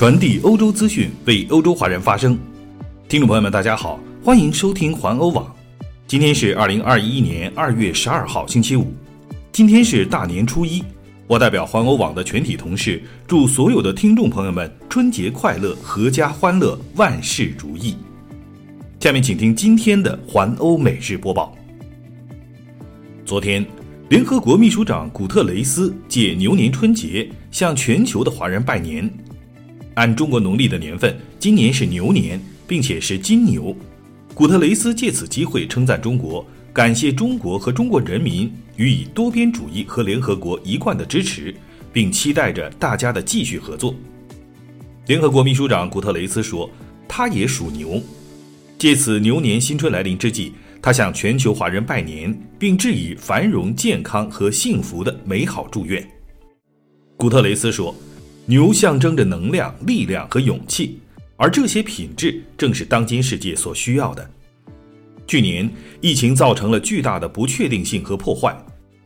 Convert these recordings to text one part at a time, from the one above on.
传递欧洲资讯，为欧洲华人发声。听众朋友们，大家好，欢迎收听环欧网。今天是二零二一年二月十二号，星期五。今天是大年初一，我代表环欧网的全体同事，祝所有的听众朋友们春节快乐，阖家欢乐，万事如意。下面请听今天的环欧每日播报。昨天，联合国秘书长古特雷斯借牛年春节向全球的华人拜年。按中国农历的年份，今年是牛年，并且是金牛。古特雷斯借此机会称赞中国，感谢中国和中国人民予以多边主义和联合国一贯的支持，并期待着大家的继续合作。联合国秘书长古特雷斯说，他也属牛，借此牛年新春来临之际，他向全球华人拜年，并致以繁荣、健康和幸福的美好祝愿。古特雷斯说。牛象征着能量、力量和勇气，而这些品质正是当今世界所需要的。去年疫情造成了巨大的不确定性和破坏。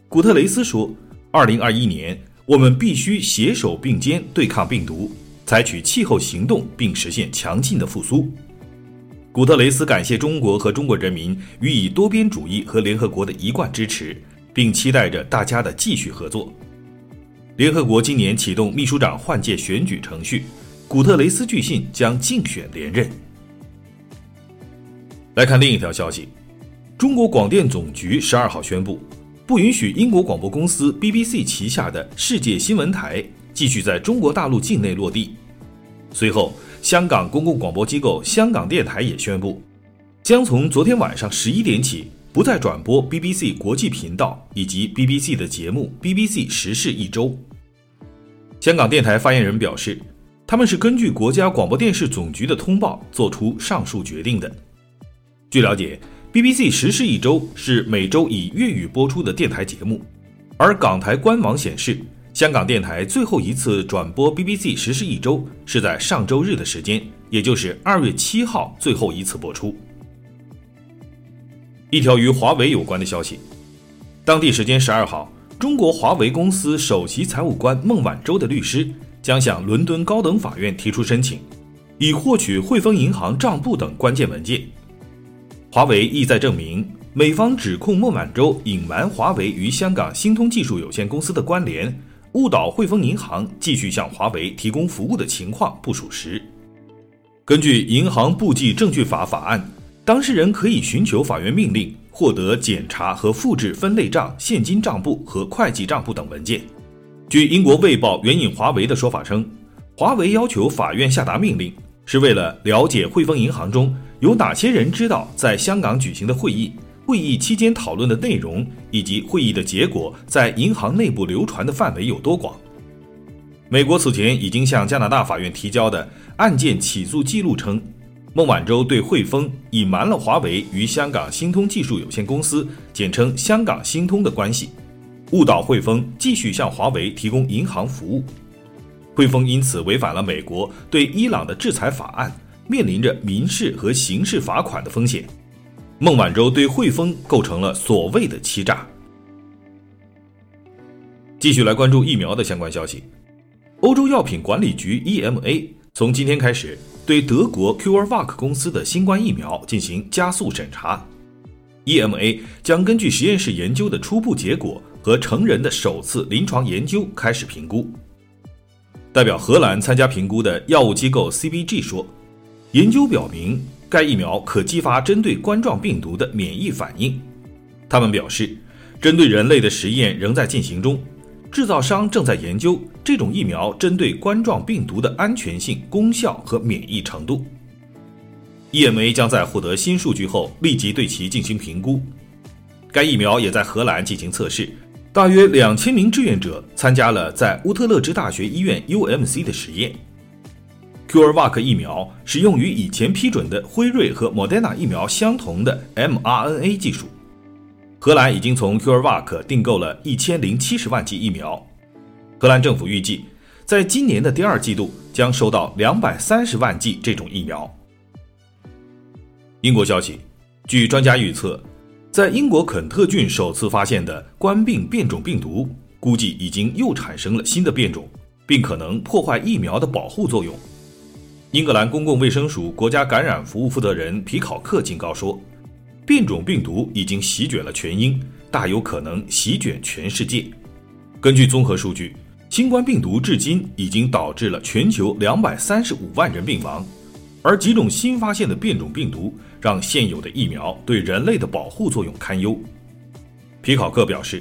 古特雷斯说：“二零二一年，我们必须携手并肩对抗病毒，采取气候行动，并实现强劲的复苏。”古特雷斯感谢中国和中国人民予以多边主义和联合国的一贯支持，并期待着大家的继续合作。联合国今年启动秘书长换届选举程序，古特雷斯据信将竞选连任。来看另一条消息，中国广电总局十二号宣布，不允许英国广播公司 BBC 旗下的世界新闻台继续在中国大陆境内落地。随后，香港公共广播机构香港电台也宣布，将从昨天晚上十一点起。不再转播 BBC 国际频道以及 BBC 的节目《BBC 时事一周》。香港电台发言人表示，他们是根据国家广播电视总局的通报作出上述决定的。据了解，BBC 时事一周是每周以粤语播出的电台节目，而港台官网显示，香港电台最后一次转播 BBC 时事一周是在上周日的时间，也就是二月七号最后一次播出。一条与华为有关的消息，当地时间十二号，中国华为公司首席财务官孟晚舟的律师将向伦敦高等法院提出申请，以获取汇丰银行账簿等关键文件。华为意在证明，美方指控孟晚舟隐瞒华为与香港新通技术有限公司的关联，误导汇丰银行继续向华为提供服务的情况不属实。根据《银行簿记证据法》法案。当事人可以寻求法院命令，获得检查和复制分类账、现金账簿和会计账簿等文件。据英国《卫报》援引华为的说法称，华为要求法院下达命令，是为了了解汇丰银行中有哪些人知道在香港举行的会议、会议期间讨论的内容以及会议的结果在银行内部流传的范围有多广。美国此前已经向加拿大法院提交的案件起诉记录称。孟晚舟对汇丰隐瞒了华为与香港新通技术有限公司（简称香港新通）的关系，误导汇丰继续向华为提供银行服务。汇丰因此违反了美国对伊朗的制裁法案，面临着民事和刑事罚款的风险。孟晚舟对汇丰构成了所谓的欺诈。继续来关注疫苗的相关消息，欧洲药品管理局 （EMA） 从今天开始。对德国 CureVac 公司的新冠疫苗进行加速审查，EMA 将根据实验室研究的初步结果和成人的首次临床研究开始评估。代表荷兰参加评估的药物机构 CBG 说，研究表明该疫苗可激发针对冠状病毒的免疫反应。他们表示，针对人类的实验仍在进行中。制造商正在研究这种疫苗针对冠状病毒的安全性、功效和免疫程度。EMA 将在获得新数据后立即对其进行评估。该疫苗也在荷兰进行测试，大约两千名志愿者参加了在乌特勒支大学医院 UMC 的实验。CureVac 疫苗使用与以前批准的辉瑞和 Moderna 疫苗相同的 mRNA 技术。荷兰已经从 CureVac 订购了一千零七十万剂疫苗，荷兰政府预计，在今年的第二季度将收到两百三十万剂这种疫苗。英国消息，据专家预测，在英国肯特郡首次发现的冠病变种病毒，估计已经又产生了新的变种，并可能破坏疫苗的保护作用，英格兰公共卫生署国家感染服务负责人皮考克警告说，变种病毒已经席卷了全英，大有可能席卷全世界。根据综合数据，新冠病毒至今已经导致了全球两百三十五万人病亡，而几种新发现的变种病毒让现有的疫苗对人类的保护作用堪忧。皮考克表示，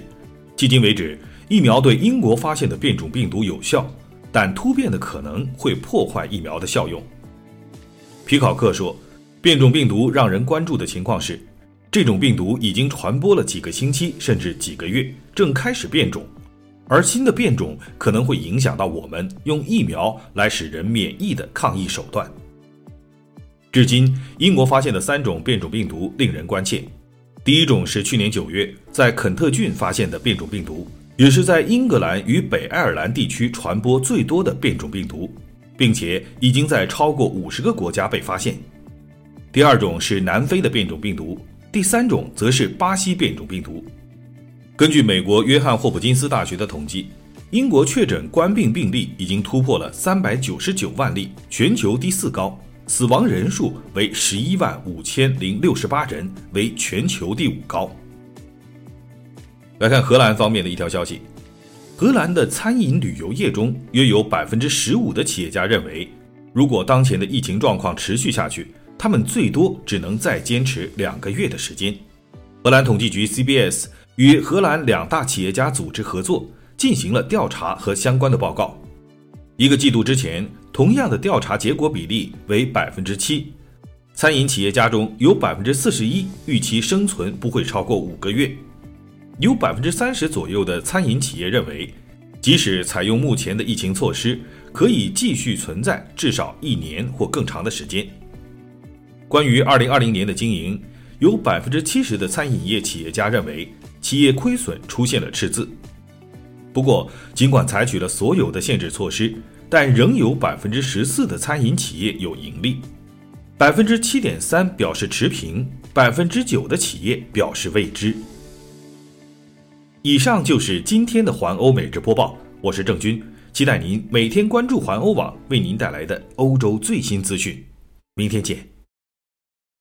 迄今为止，疫苗对英国发现的变种病毒有效。但突变的可能会破坏疫苗的效用。皮考克说，变种病毒让人关注的情况是，这种病毒已经传播了几个星期甚至几个月，正开始变种，而新的变种可能会影响到我们用疫苗来使人免疫的抗疫手段。至今，英国发现的三种变种病毒令人关切。第一种是去年九月在肯特郡发现的变种病毒。也是在英格兰与北爱尔兰地区传播最多的变种病毒，并且已经在超过五十个国家被发现。第二种是南非的变种病毒，第三种则是巴西变种病毒。根据美国约翰霍普金斯大学的统计，英国确诊冠病病例已经突破了三百九十九万例，全球第四高；死亡人数为十一万五千零六十八人，为全球第五高。来看荷兰方面的一条消息，荷兰的餐饮旅游业中约有百分之十五的企业家认为，如果当前的疫情状况持续下去，他们最多只能再坚持两个月的时间。荷兰统计局 CBS 与荷兰两大企业家组织合作，进行了调查和相关的报告。一个季度之前，同样的调查结果比例为百分之七，餐饮企业家中有百分之四十一预期生存不会超过五个月。有百分之三十左右的餐饮企业认为，即使采用目前的疫情措施，可以继续存在至少一年或更长的时间。关于二零二零年的经营，有百分之七十的餐饮业企业家认为企业亏损出现了赤字。不过，尽管采取了所有的限制措施，但仍有百分之十四的餐饮企业有盈利，百分之七点三表示持平，百分之九的企业表示未知。以上就是今天的环欧美日播报，我是郑军，期待您每天关注环欧网为您带来的欧洲最新资讯，明天见。